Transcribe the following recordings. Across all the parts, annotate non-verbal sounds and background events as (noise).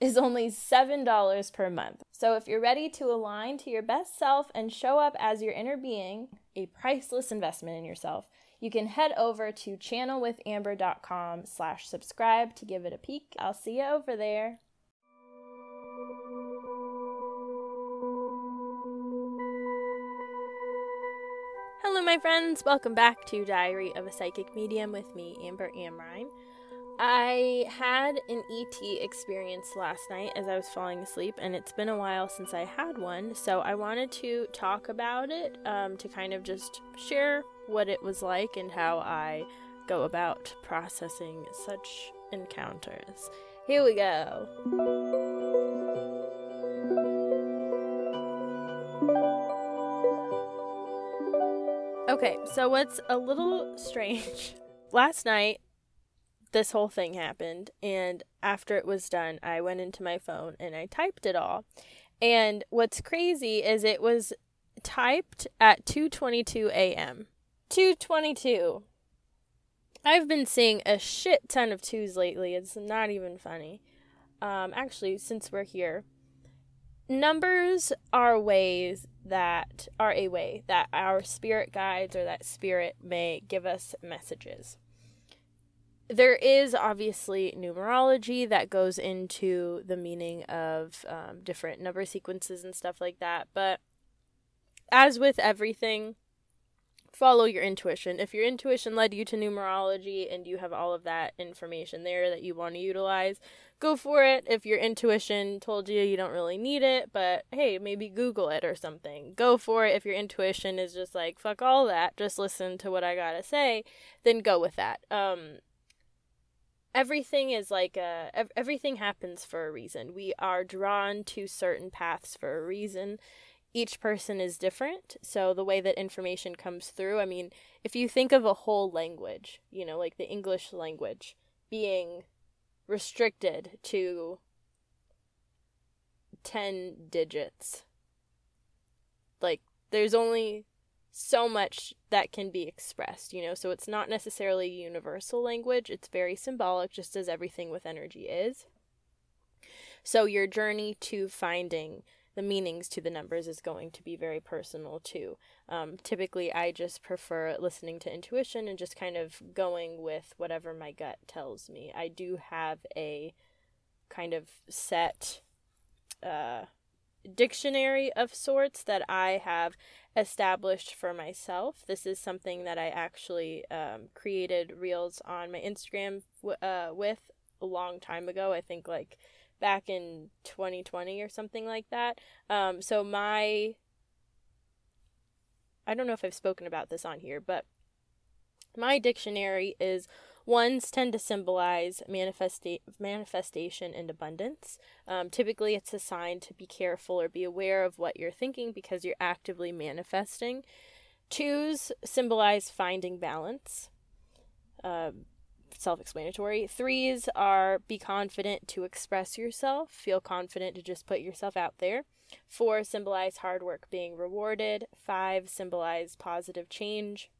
is only $7 per month. So if you're ready to align to your best self and show up as your inner being, a priceless investment in yourself, you can head over to channelwithamber.com slash subscribe to give it a peek. I'll see you over there. Hello, my friends. Welcome back to Diary of a Psychic Medium with me, Amber Amrine. I had an ET experience last night as I was falling asleep, and it's been a while since I had one, so I wanted to talk about it um, to kind of just share what it was like and how I go about processing such encounters. Here we go. Okay, so what's a little (laughs) strange. Last night, this whole thing happened and after it was done i went into my phone and i typed it all and what's crazy is it was typed at 2:22 a.m. 2:22 I've been seeing a shit ton of twos lately. It's not even funny. Um, actually, since we're here, numbers are ways that are a way that our spirit guides or that spirit may give us messages there is obviously numerology that goes into the meaning of um, different number sequences and stuff like that. But as with everything, follow your intuition. If your intuition led you to numerology and you have all of that information there that you want to utilize, go for it. If your intuition told you you don't really need it, but hey, maybe Google it or something, go for it. If your intuition is just like, fuck all that, just listen to what I gotta say, then go with that. Um, everything is like a ev- everything happens for a reason. We are drawn to certain paths for a reason. Each person is different, so the way that information comes through, I mean, if you think of a whole language, you know, like the English language being restricted to 10 digits. Like there's only so much that can be expressed, you know. So it's not necessarily universal language, it's very symbolic, just as everything with energy is. So your journey to finding the meanings to the numbers is going to be very personal too. Um, typically, I just prefer listening to intuition and just kind of going with whatever my gut tells me. I do have a kind of set uh, dictionary of sorts that I have established for myself. This is something that I actually um, created reels on my Instagram w- uh, with a long time ago. I think like back in 2020 or something like that. Um, so my I don't know if I've spoken about this on here, but my dictionary is Ones tend to symbolize manifesta- manifestation and abundance. Um, typically, it's a sign to be careful or be aware of what you're thinking because you're actively manifesting. Twos symbolize finding balance. Uh, self explanatory. Threes are be confident to express yourself, feel confident to just put yourself out there. Four symbolize hard work being rewarded. Five symbolize positive change.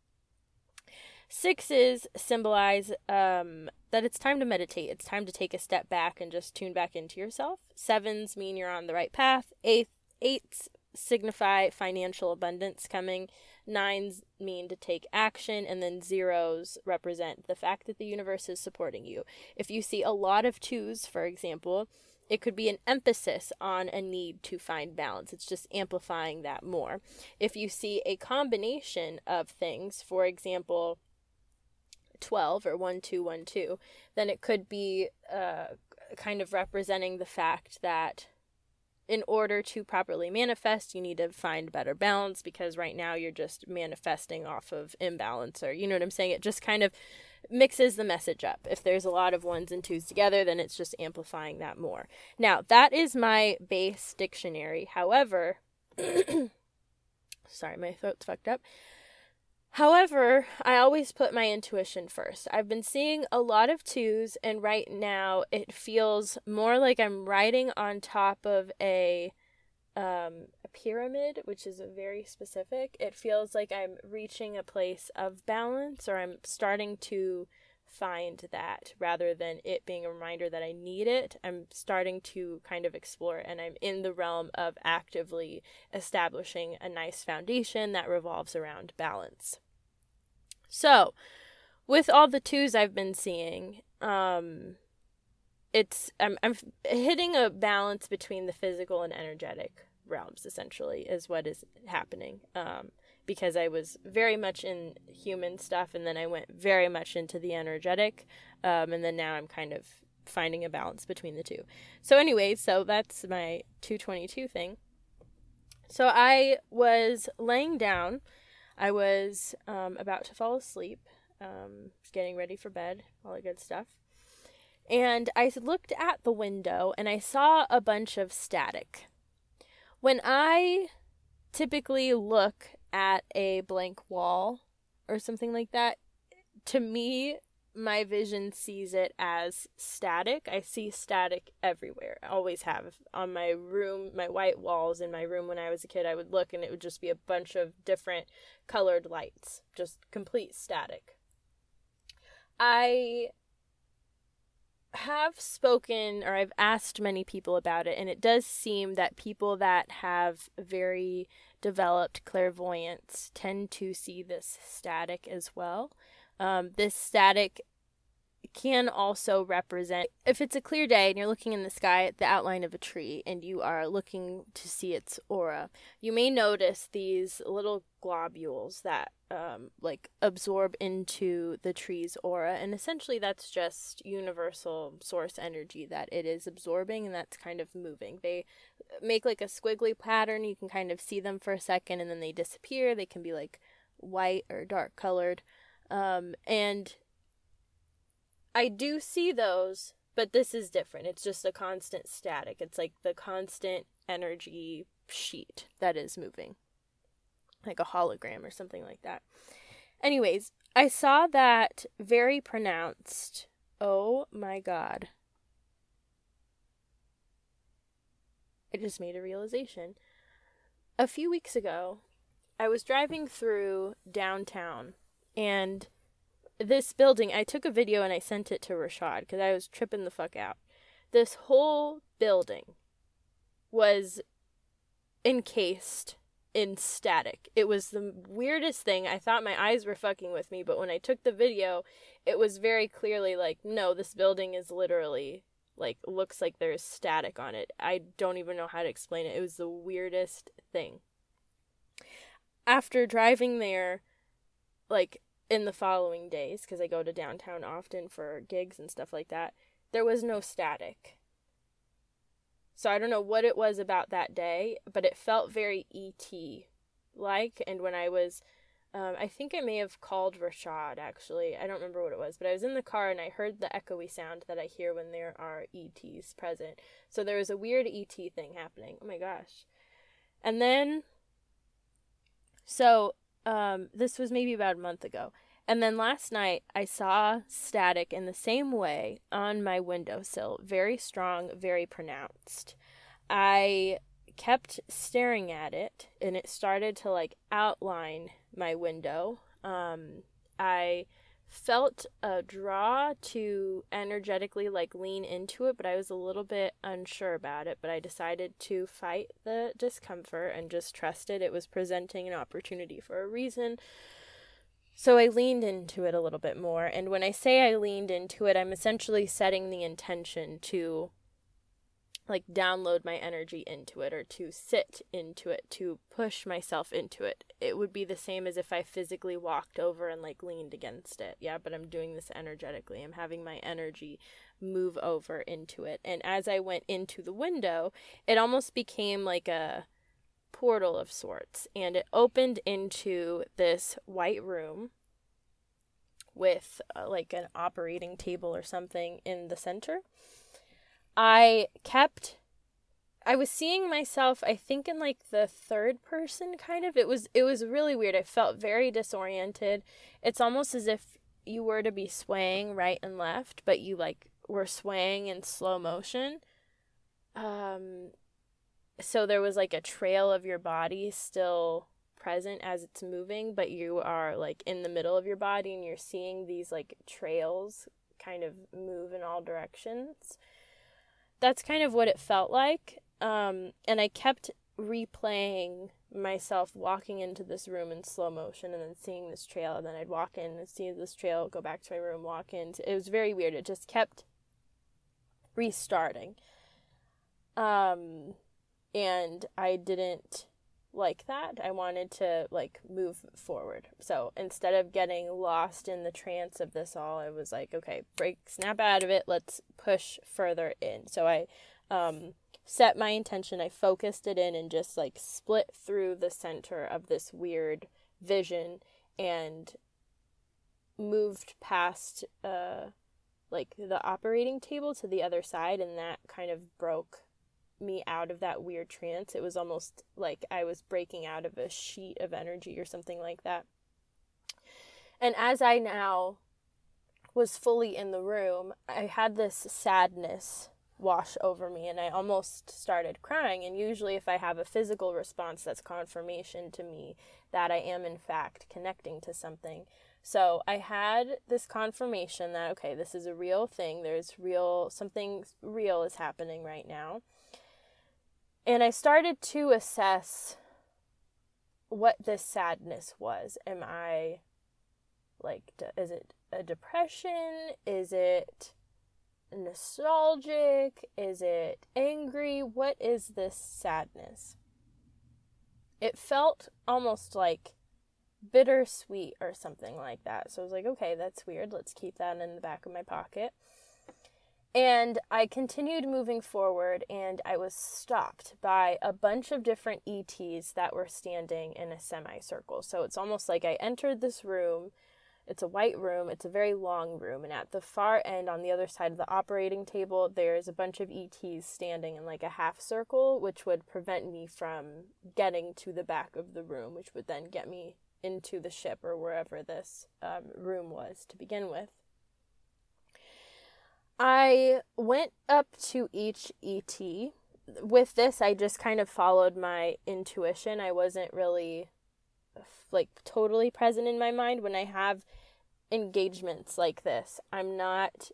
Sixes symbolize um, that it's time to meditate. It's time to take a step back and just tune back into yourself. Sevens mean you're on the right path. Eights signify financial abundance coming. Nines mean to take action, and then zeros represent the fact that the universe is supporting you. If you see a lot of twos, for example, it could be an emphasis on a need to find balance. It's just amplifying that more. If you see a combination of things, for example, 12 or 1212, then it could be uh, kind of representing the fact that in order to properly manifest, you need to find better balance because right now you're just manifesting off of imbalance, or you know what I'm saying? It just kind of mixes the message up. If there's a lot of ones and twos together, then it's just amplifying that more. Now, that is my base dictionary. However, (clears throat) sorry, my throat's fucked up. However, I always put my intuition first. I've been seeing a lot of twos, and right now it feels more like I'm riding on top of a um, a pyramid, which is very specific. It feels like I'm reaching a place of balance, or I'm starting to find that rather than it being a reminder that I need it. I'm starting to kind of explore, and I'm in the realm of actively establishing a nice foundation that revolves around balance. So, with all the twos I've been seeing, um, it's I'm I'm hitting a balance between the physical and energetic realms. Essentially, is what is happening. Um, because I was very much in human stuff, and then I went very much into the energetic, um, and then now I'm kind of finding a balance between the two. So, anyway, so that's my 222 thing. So I was laying down. I was um, about to fall asleep, um, getting ready for bed, all that good stuff. And I looked at the window and I saw a bunch of static. When I typically look at a blank wall or something like that, to me, my vision sees it as static. I see static everywhere. I always have. On my room, my white walls in my room when I was a kid, I would look and it would just be a bunch of different colored lights, just complete static. I have spoken or I've asked many people about it, and it does seem that people that have very developed clairvoyance tend to see this static as well. Um, this static can also represent if it's a clear day and you're looking in the sky at the outline of a tree and you are looking to see its aura you may notice these little globules that um, like absorb into the tree's aura. And essentially that's just universal source energy that it is absorbing and that's kind of moving. They make like a squiggly pattern. You can kind of see them for a second and then they disappear. They can be like white or dark colored. Um, and I do see those, but this is different. It's just a constant static. It's like the constant energy sheet that is moving, like a hologram or something like that. Anyways, I saw that very pronounced. Oh my god. I just made a realization. A few weeks ago, I was driving through downtown and this building, I took a video and I sent it to Rashad because I was tripping the fuck out. This whole building was encased in static. It was the weirdest thing. I thought my eyes were fucking with me, but when I took the video, it was very clearly like, no, this building is literally like looks like there's static on it. I don't even know how to explain it. It was the weirdest thing. After driving there, like in the following days, because I go to downtown often for gigs and stuff like that, there was no static. So I don't know what it was about that day, but it felt very ET like. And when I was, um, I think I may have called Rashad actually. I don't remember what it was, but I was in the car and I heard the echoey sound that I hear when there are ETs present. So there was a weird ET thing happening. Oh my gosh. And then, so um, this was maybe about a month ago. And then last night, I saw static in the same way on my windowsill, very strong, very pronounced. I kept staring at it, and it started to like outline my window. Um, I felt a draw to energetically like lean into it, but I was a little bit unsure about it. But I decided to fight the discomfort and just trust it. It was presenting an opportunity for a reason. So I leaned into it a little bit more. And when I say I leaned into it, I'm essentially setting the intention to like download my energy into it or to sit into it, to push myself into it. It would be the same as if I physically walked over and like leaned against it. Yeah, but I'm doing this energetically. I'm having my energy move over into it. And as I went into the window, it almost became like a portal of sorts and it opened into this white room with uh, like an operating table or something in the center. I kept I was seeing myself I think in like the third person kind of. It was it was really weird. I felt very disoriented. It's almost as if you were to be swaying right and left, but you like were swaying in slow motion. Um so there was like a trail of your body still present as it's moving, but you are like in the middle of your body and you're seeing these like trails kind of move in all directions. That's kind of what it felt like. Um, and I kept replaying myself walking into this room in slow motion and then seeing this trail and then I'd walk in and see this trail, go back to my room, walk in. It was very weird. It just kept restarting. Um and I didn't like that. I wanted to like move forward. So instead of getting lost in the trance of this all, I was like, okay, break, snap out of it. Let's push further in. So I um, set my intention. I focused it in and just like split through the center of this weird vision and moved past uh like the operating table to the other side and that kind of broke me out of that weird trance. It was almost like I was breaking out of a sheet of energy or something like that. And as I now was fully in the room, I had this sadness wash over me and I almost started crying. And usually, if I have a physical response, that's confirmation to me that I am, in fact, connecting to something. So I had this confirmation that, okay, this is a real thing. There's real, something real is happening right now. And I started to assess what this sadness was. Am I like, is it a depression? Is it nostalgic? Is it angry? What is this sadness? It felt almost like bittersweet or something like that. So I was like, okay, that's weird. Let's keep that in the back of my pocket. And I continued moving forward, and I was stopped by a bunch of different ETs that were standing in a semicircle. So it's almost like I entered this room. It's a white room, it's a very long room, and at the far end, on the other side of the operating table, there's a bunch of ETs standing in like a half circle, which would prevent me from getting to the back of the room, which would then get me into the ship or wherever this um, room was to begin with. I went up to each ET. With this, I just kind of followed my intuition. I wasn't really like totally present in my mind when I have engagements like this. I'm not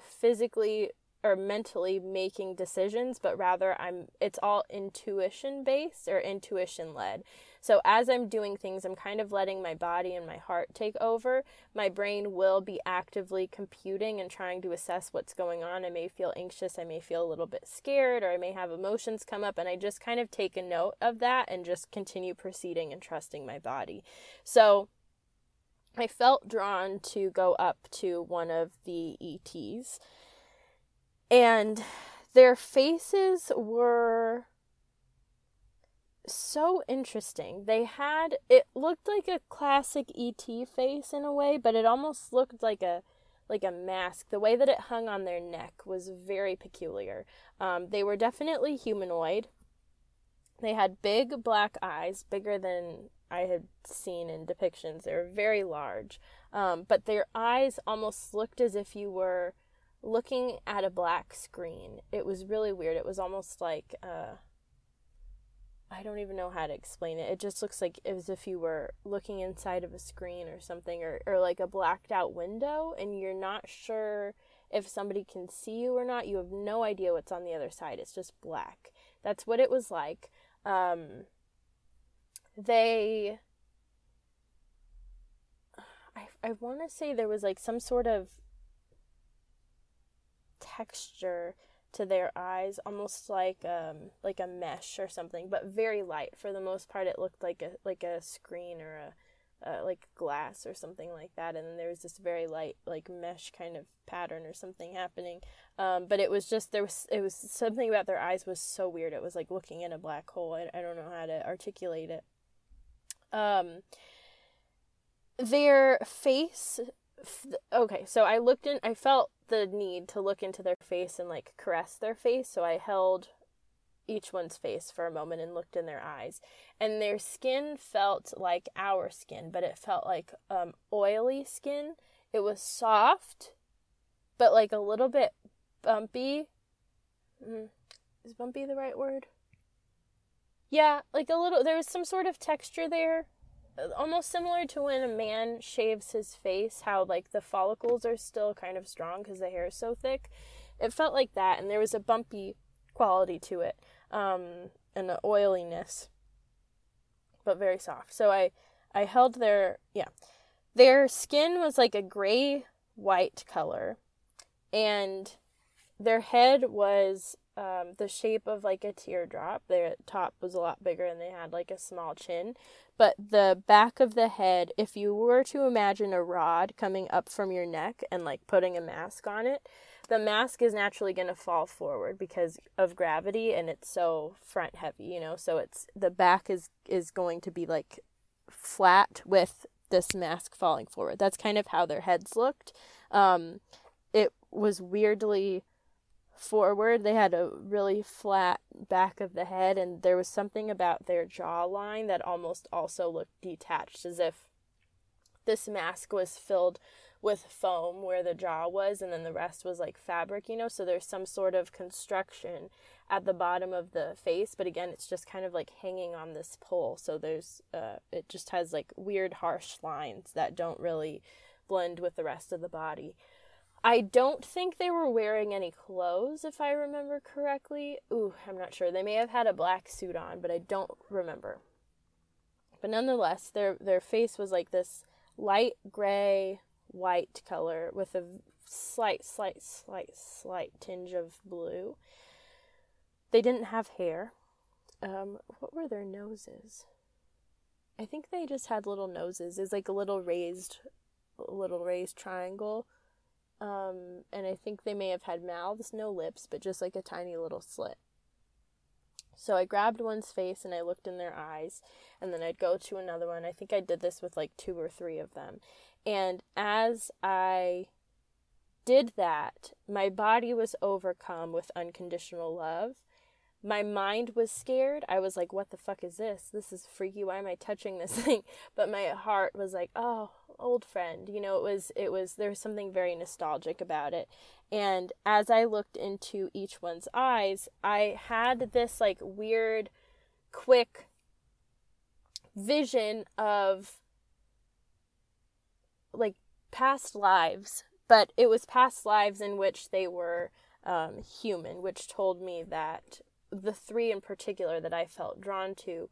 physically or mentally making decisions, but rather I'm it's all intuition based or intuition led. So as I'm doing things, I'm kind of letting my body and my heart take over. My brain will be actively computing and trying to assess what's going on. I may feel anxious, I may feel a little bit scared, or I may have emotions come up, and I just kind of take a note of that and just continue proceeding and trusting my body. So I felt drawn to go up to one of the ETs, and their faces were so interesting. They had it looked like a classic ET face in a way, but it almost looked like a like a mask. The way that it hung on their neck was very peculiar. Um, they were definitely humanoid. They had big black eyes, bigger than I had seen in depictions. They were very large, um, but their eyes almost looked as if you were looking at a black screen. It was really weird. It was almost like uh, I don't even know how to explain it. It just looks like as if you were looking inside of a screen or something, or, or like a blacked out window, and you're not sure if somebody can see you or not. You have no idea what's on the other side. It's just black. That's what it was like. Um, they. I, I want to say there was like some sort of texture to their eyes, almost like um like a mesh or something, but very light. For the most part, it looked like a like a screen or a uh, like glass or something like that, and then there was this very light like mesh kind of pattern or something happening. Um, but it was just there was it was something about their eyes was so weird. It was like looking in a black hole. I, I don't know how to articulate it. Um, their face okay, so I looked in, I felt the need to look into their face and like caress their face. So I held each one's face for a moment and looked in their eyes. And their skin felt like our skin, but it felt like um, oily skin. It was soft, but like a little bit bumpy. Mm, is bumpy the right word? Yeah, like a little, there was some sort of texture there almost similar to when a man shaves his face, how like the follicles are still kind of strong because the hair is so thick. It felt like that, and there was a bumpy quality to it, um, and an oiliness, but very soft. So I, I held their yeah, their skin was like a gray white color, and their head was um, the shape of like a teardrop. Their top was a lot bigger and they had like a small chin. But the back of the head, if you were to imagine a rod coming up from your neck and like putting a mask on it, the mask is naturally going to fall forward because of gravity and it's so front heavy, you know. So it's the back is is going to be like flat with this mask falling forward. That's kind of how their heads looked. Um, it was weirdly forward. They had a really flat back of the head, and there was something about their jawline that almost also looked detached, as if this mask was filled with foam where the jaw was, and then the rest was like fabric, you know. So there's some sort of construction at the bottom of the face, but again, it's just kind of like hanging on this pole. So there's, uh, it just has like weird, harsh lines that don't really blend with the rest of the body. I don't think they were wearing any clothes, if I remember correctly. Ooh, I'm not sure. They may have had a black suit on, but I don't remember. But nonetheless, their their face was like this light gray white color with a slight, slight, slight, slight tinge of blue. They didn't have hair. Um, what were their noses? I think they just had little noses. It's like a little raised, little raised triangle um, and I think they may have had mouths, no lips, but just like a tiny little slit. So I grabbed one's face and I looked in their eyes, and then I'd go to another one. I think I did this with like two or three of them. And as I did that, my body was overcome with unconditional love my mind was scared. I was like, what the fuck is this? This is freaky. Why am I touching this (laughs) thing? But my heart was like, oh, old friend. You know, it was, it was, there was something very nostalgic about it. And as I looked into each one's eyes, I had this like weird, quick vision of like past lives, but it was past lives in which they were um, human, which told me that the three in particular that I felt drawn to,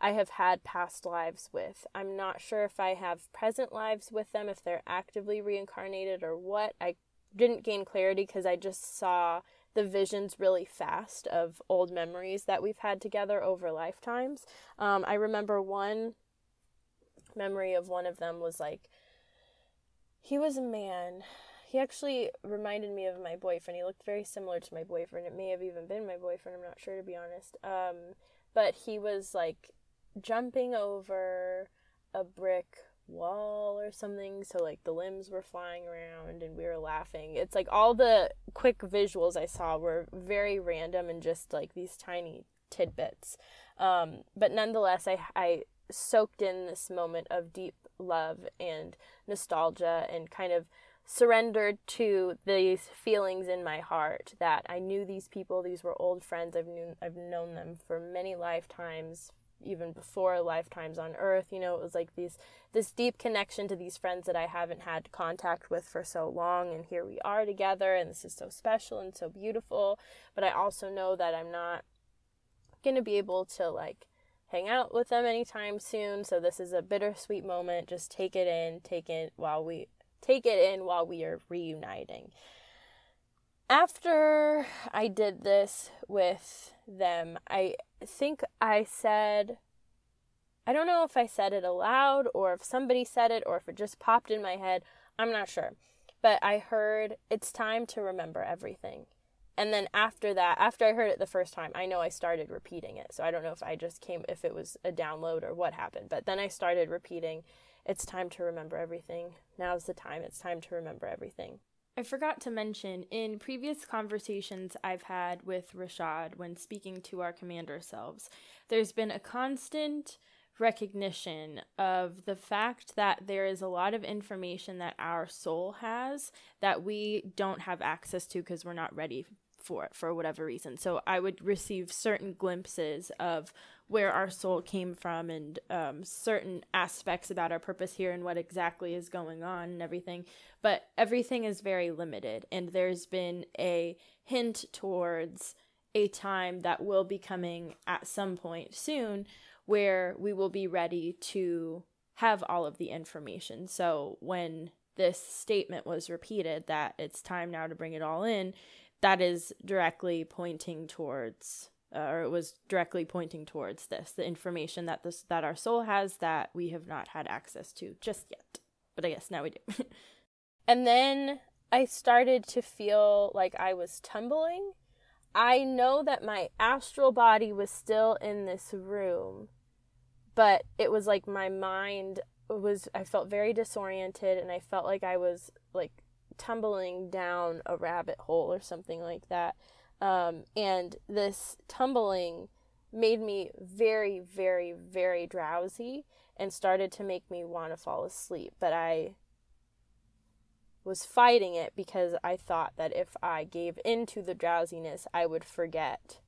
I have had past lives with. I'm not sure if I have present lives with them, if they're actively reincarnated or what. I didn't gain clarity because I just saw the visions really fast of old memories that we've had together over lifetimes. Um, I remember one memory of one of them was like, he was a man he actually reminded me of my boyfriend. He looked very similar to my boyfriend. It may have even been my boyfriend. I'm not sure to be honest. Um, but he was like jumping over a brick wall or something so like the limbs were flying around and we were laughing it's like all the quick visuals i saw were very random and just like these tiny tidbits um, but nonetheless i i soaked in this moment of deep love and nostalgia and kind of surrendered to these feelings in my heart that I knew these people, these were old friends. I've known I've known them for many lifetimes, even before lifetimes on earth. You know, it was like these this deep connection to these friends that I haven't had contact with for so long and here we are together and this is so special and so beautiful. But I also know that I'm not gonna be able to like hang out with them anytime soon. So this is a bittersweet moment. Just take it in, take it while we take it in while we are reuniting. After I did this with them, I think I said, I don't know if I said it aloud or if somebody said it or if it just popped in my head. I'm not sure. But I heard, it's time to remember everything. And then after that, after I heard it the first time, I know I started repeating it. So I don't know if I just came, if it was a download or what happened. But then I started repeating, it's time to remember everything. Now's the time. It's time to remember everything. I forgot to mention in previous conversations I've had with Rashad when speaking to our commander selves, there's been a constant recognition of the fact that there is a lot of information that our soul has that we don't have access to because we're not ready for it for whatever reason. So I would receive certain glimpses of where our soul came from and um, certain aspects about our purpose here and what exactly is going on and everything. But everything is very limited, and there's been a hint towards a time that will be coming at some point soon where we will be ready to have all of the information. So when this statement was repeated that it's time now to bring it all in, that is directly pointing towards uh, or it was directly pointing towards this the information that this that our soul has that we have not had access to just yet. But i guess now we do. (laughs) And then i started to feel like i was tumbling. I know that my astral body was still in this room but it was like my mind was i felt very disoriented and i felt like i was like tumbling down a rabbit hole or something like that um, and this tumbling made me very, very, very drowsy and started to make me want to fall asleep. But I was fighting it because I thought that if I gave into the drowsiness, I would forget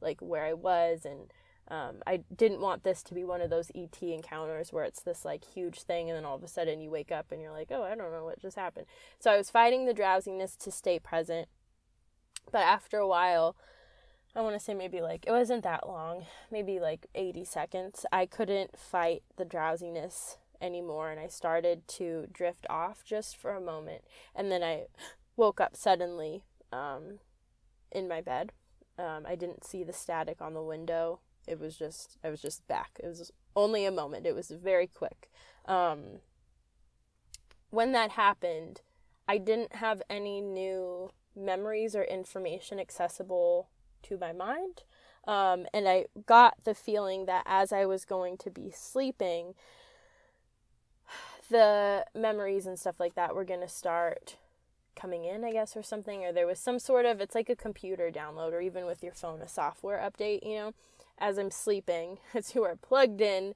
like where I was and um, I didn't want this to be one of those ET encounters where it's this like huge thing and then all of a sudden you wake up and you're like, oh, I don't know what just happened. So I was fighting the drowsiness to stay present but after a while, I want to say maybe like it wasn't that long, maybe like 80 seconds. I couldn't fight the drowsiness anymore and I started to drift off just for a moment. And then I woke up suddenly um, in my bed. Um, I didn't see the static on the window. It was just, I was just back. It was only a moment. It was very quick. Um, when that happened, I didn't have any new memories or information accessible to my mind. Um, and I got the feeling that as I was going to be sleeping, the memories and stuff like that were going to start coming in, I guess, or something. Or there was some sort of, it's like a computer download, or even with your phone, a software update, you know. As I'm sleeping, (laughs) as you are plugged in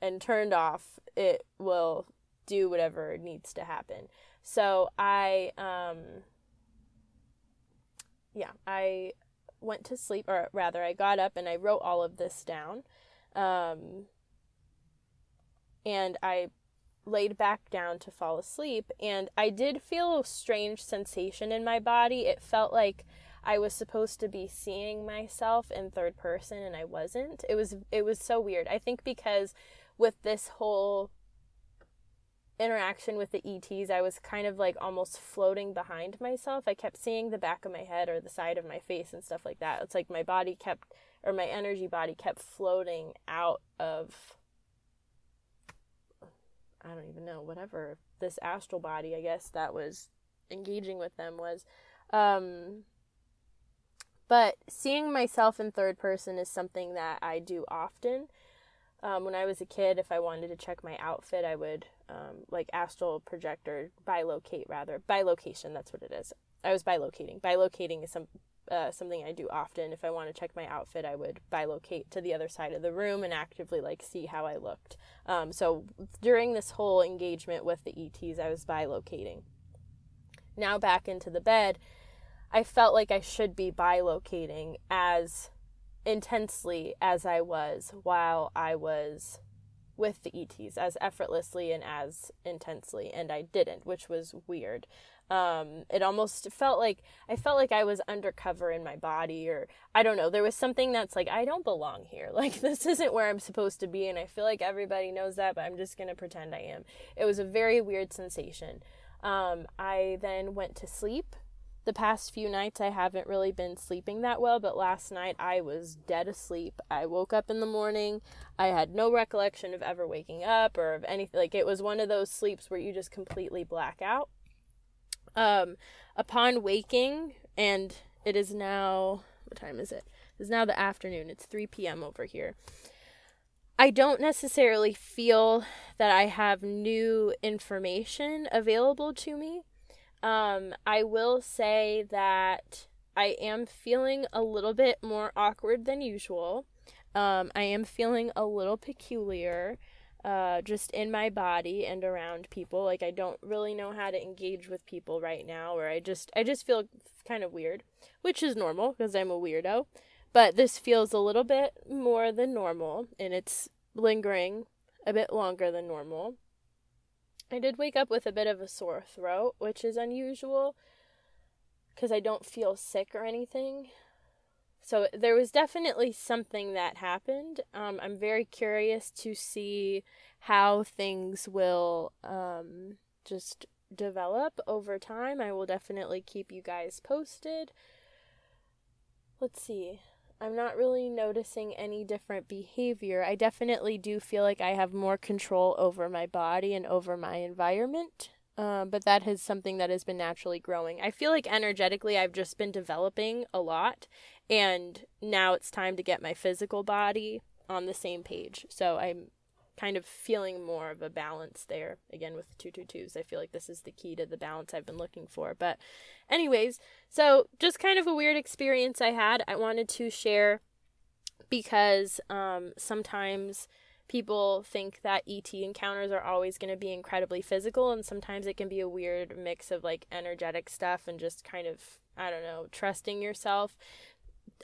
and turned off, it will do whatever needs to happen. So I, um, yeah, I went to sleep, or rather, I got up and I wrote all of this down. Um, and I laid back down to fall asleep, and I did feel a strange sensation in my body. It felt like I was supposed to be seeing myself in third person, and I wasn't. It was it was so weird. I think because with this whole interaction with the ETs, I was kind of like almost floating behind myself. I kept seeing the back of my head or the side of my face and stuff like that. It's like my body kept, or my energy body kept floating out of, I don't even know, whatever this astral body, I guess, that was engaging with them was. Um, but seeing myself in third person is something that I do often. Um, when I was a kid, if I wanted to check my outfit, I would um, like astral projector bilocate rather bilocation. That's what it is. I was bilocating. Bilocating is some uh, something I do often. If I want to check my outfit, I would bilocate to the other side of the room and actively like see how I looked. Um, so during this whole engagement with the ETs, I was bilocating. Now back into the bed, I felt like I should be bilocating as intensely as I was while I was with the ETs, as effortlessly and as intensely, and I didn't, which was weird. Um it almost felt like i felt like i was undercover in my body or i don't know there was something that's like i don't belong here. (laughs) Like this isn't where i'm supposed to be and i feel like everybody knows that but i'm just to pretend i am. It was a very weird sensation. Um i then went to sleep the past few nights I haven't really been sleeping that well, but last night I was dead asleep. I woke up in the morning. I had no recollection of ever waking up or of anything. Like it was one of those sleeps where you just completely black out. Um, upon waking, and it is now, what time is it? It's now the afternoon. It's 3 p.m. over here. I don't necessarily feel that I have new information available to me. Um, I will say that I am feeling a little bit more awkward than usual. Um, I am feeling a little peculiar uh, just in my body and around people. Like I don't really know how to engage with people right now, or I just I just feel kind of weird, which is normal because I'm a weirdo. But this feels a little bit more than normal, and it's lingering a bit longer than normal. I did wake up with a bit of a sore throat, which is unusual because I don't feel sick or anything. So there was definitely something that happened. Um, I'm very curious to see how things will um, just develop over time. I will definitely keep you guys posted. Let's see. I'm not really noticing any different behavior. I definitely do feel like I have more control over my body and over my environment. Um, but that is something that has been naturally growing. I feel like energetically, I've just been developing a lot, and now it's time to get my physical body on the same page. So I'm kind of feeling more of a balance there again with the 222s. I feel like this is the key to the balance I've been looking for. But anyways, so just kind of a weird experience I had. I wanted to share because um sometimes people think that ET encounters are always going to be incredibly physical and sometimes it can be a weird mix of like energetic stuff and just kind of I don't know, trusting yourself.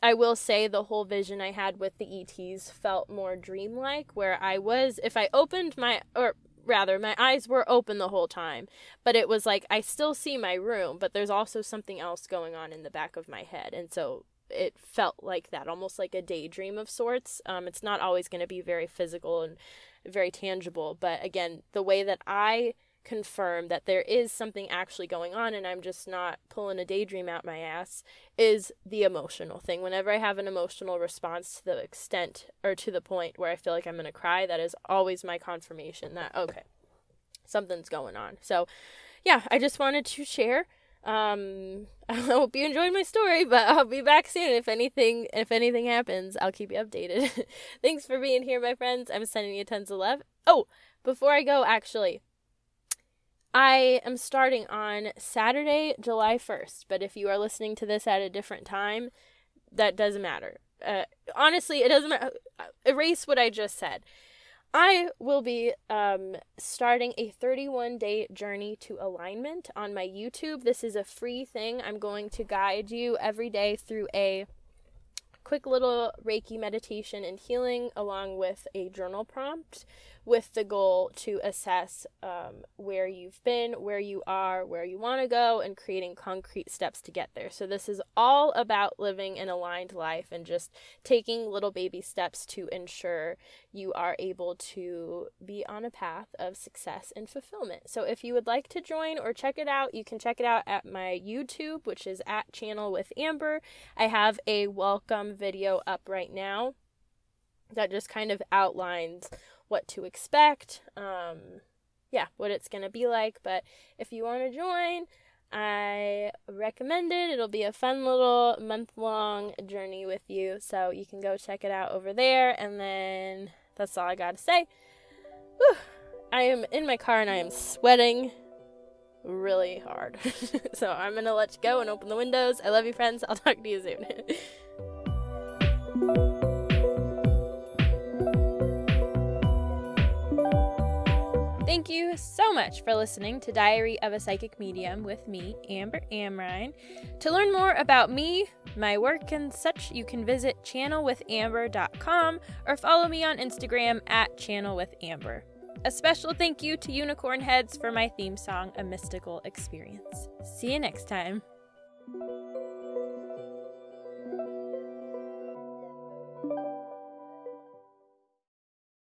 I will say the whole vision I had with the ETs felt more dreamlike, where I was, if I opened my, or rather, my eyes were open the whole time, but it was like I still see my room, but there's also something else going on in the back of my head. And so it felt like that, almost like a daydream of sorts. Um, it's not always going to be very physical and very tangible, but again, the way that I confirm that there is something actually going on and I'm just not pulling a daydream out my ass is the emotional thing. Whenever I have an emotional response to the extent or to the point where I feel like I'm going to cry, that is always my confirmation that okay, something's going on. So, yeah, I just wanted to share um (laughs) I hope you enjoyed my story, but I'll be back soon. If anything if anything happens, I'll keep you updated. (laughs) Thanks for being here, my friends. I'm sending you tons of love. Oh, before I go, actually, I am starting on Saturday, July 1st, but if you are listening to this at a different time, that doesn't matter. Uh, honestly, it doesn't matter. Erase what I just said. I will be um, starting a 31 day journey to alignment on my YouTube. This is a free thing. I'm going to guide you every day through a quick little Reiki meditation and healing, along with a journal prompt with the goal to assess um, where you've been, where you are, where you want to go, and creating concrete steps to get there. So, this is all about living an aligned life and just taking little baby steps to ensure you are able to be on a path of success and fulfillment. So, if you would like to join or check it out, you can check it out at my YouTube, which is at Channel with Amber. I have a welcome video up right now that just kind of outlines what to expect, um, yeah, what it's going to be like. But if you want to join, I recommend it. It'll be a fun little month long journey with you. So you can go check it out over there. And then that's all I got to say. Whew. I am in my car and I am sweating really hard. (laughs) so I'm gonna let you go and open the windows. I love you, friends. I'll talk to you soon. (laughs) Thank you so much for listening to Diary of a Psychic Medium with me, Amber Amrine. To learn more about me, my work, and such, you can visit channelwithamber.com or follow me on Instagram at channelwithamber. A special thank you to Unicorn Heads for my theme song, A Mystical Experience. See you next time.